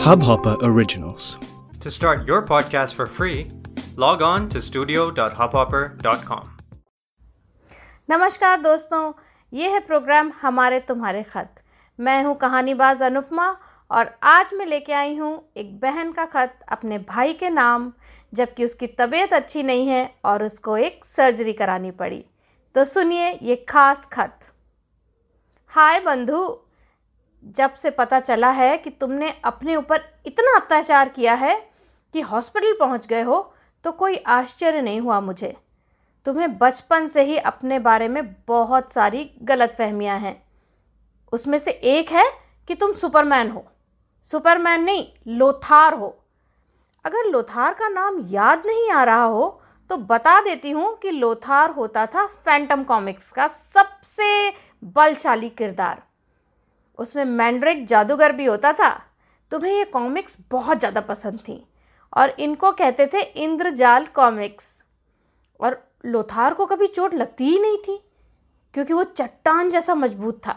Hubhopper Originals. To start your podcast for free, log on to studio.hubhopper.com. नमस्कार दोस्तों ये है प्रोग्राम हमारे तुम्हारे खत मैं हूँ कहानीबाज अनुपमा और आज मैं लेके आई हूँ एक बहन का खत अपने भाई के नाम जबकि उसकी तबीयत अच्छी नहीं है और उसको एक सर्जरी करानी पड़ी तो सुनिए ये खास खत हाय बंधु जब से पता चला है कि तुमने अपने ऊपर इतना अत्याचार किया है कि हॉस्पिटल पहुँच गए हो तो कोई आश्चर्य नहीं हुआ मुझे। तुम्हें बचपन से ही अपने बारे में बहुत सारी गलत फहमियाँ हैं। उसमें से एक है कि तुम सुपरमैन हो। सुपरमैन नहीं, लोथार हो। अगर लोथार का नाम याद नहीं आ रहा हो तो बता देती हूँ कि लोथार होता था फैंटम कॉमिक्स का सबसे बलशाली किरदार। उसमें मैंड्रिक जादूगर भी होता था। तुम्हें ये कॉमिक्स बहुत ज़्यादा पसंद थी। और इनको कहते थे इंद्रजाल कॉमिक्स। और लोथार को कभी चोट लगती ही नहीं थी, क्योंकि वो चट्टान जैसा मज़बूत था।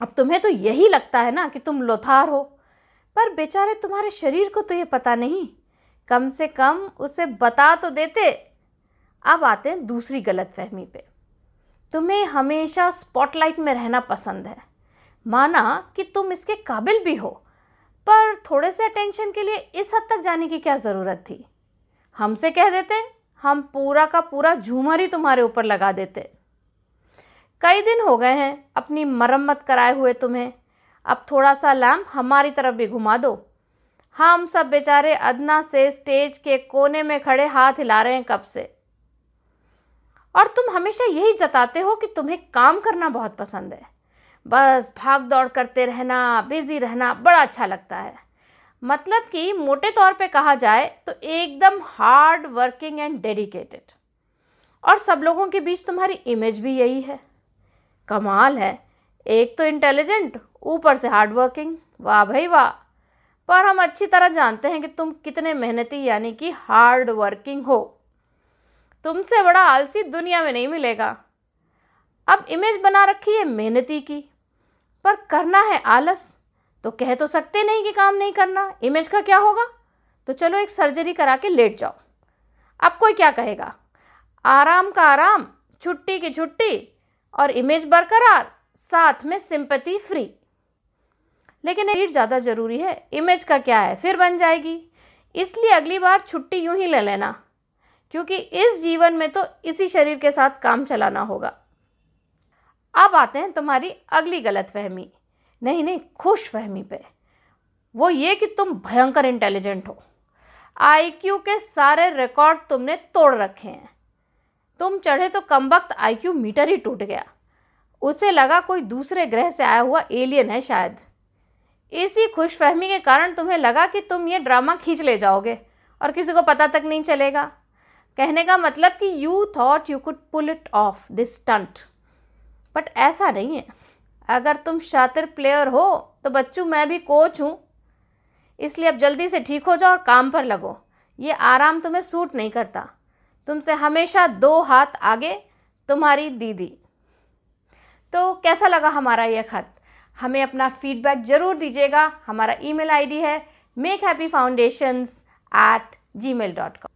अब तुम्हें तो यही लगता है ना कि तुम लोथार हो। पर बेचारे तुम्हारे शरीर को तो ये पता नहीं। कम से कम उसे बता तो देते। अब आते हैं दूसरी गलत फहमी पे। तुम्हें हमेशा स्पॉटलाइट में रहना पसंद है। माना कि तुम इसके काबिल भी हो, पर थोड़े से अटेंशन के लिए इस हद तक जाने की क्या ज़रूरत थी? हमसे कह देते, हम पूरा का पूरा झूमर ही तुम्हारे ऊपर लगा देते। कई दिन हो गए हैं, अपनी मरम्मत कराए हुए तुम्हें। अब थोड़ा सा लैम्प हमारी तरफ़ भी घुमा दो। हम सब बेचारे अदना से स्टेज के कोने में खड़े हाथ हिला रहे हैं कब से। और तुम हमेशा यही जताते हो कि तुम्हें काम करना बहुत पसंद है। बस भाग दौड़ करते रहना बिज़ी रहना बड़ा अच्छा लगता है। मतलब कि मोटे तौर पे कहा जाए तो एकदम हार्ड वर्किंग एंड डेडिकेटेड और सब लोगों के बीच तुम्हारी इमेज भी यही है। कमाल है। एक तो इंटेलिजेंट ऊपर से हार्ड वर्किंग वाह भाई वाह। पर हम अच्छी तरह जानते हैं कि तुम कितने मेहनती यानी कि हार्ड वर्किंग हो। तुमसे बड़ा आलसी दुनिया में नहीं मिलेगा। अब इमेज बना रखी है मेहनती की। पर करना है आलस। तो कह तो सकते नहीं कि काम नहीं करना। इमेज का क्या होगा? तो चलो एक सर्जरी करा के लेट जाओ। अब कोई क्या कहेगा? आराम का आराम, छुट्टी की छुट्टी और इमेज बरकरार, साथ में सिंपति फ्री लेकिन रीड ज़्यादा ज़रूरी है। इमेज का क्या है? फिर बन जाएगी। इसलिए अगली बार छुट्टी यूँ ही ले लेना। क्योंकि इस जीवन में तो इसी शरीर के साथ काम चलाना होगा। अब आते हैं तुम्हारी अगली गलत फहमी। नहीं नहीं, खुश फहमी पे। वो ये कि तुम भयंकर इंटेलिजेंट हो। आईक्यू के सारे रिकॉर्ड तुमने तोड़ रखे हैं। तुम चढ़े तो कम वक्त आईक्यू मीटर ही टूट गया। उसे लगा कोई दूसरे ग्रह से आया हुआ एलियन है शायद। इसी खुशफहमी के कारण तुम्हें लगा कि तुम ये ड्रामा खींच ले जाओगे और किसी को पता तक नहीं चलेगा। कहने का मतलब कि you thought you could pull it off this stunt but ऐसा नहीं है। अगर तुम शातिर प्लेयर हो तो बच्चू मैं भी कोच हूँ। इसलिए अब जल्दी से ठीक हो जाओ और काम पर लगो। ये आराम तुम्हें सूट नहीं करता। तुमसे हमेशा दो हाथ आगे, तुम्हारी दीदी। तो कैसा लगा हमारा ये खत? हमें अपना फीडबैक ज़रूर दीजिएगा। हमारा ईमेल आईडी है make happy foundations at Gmail dot com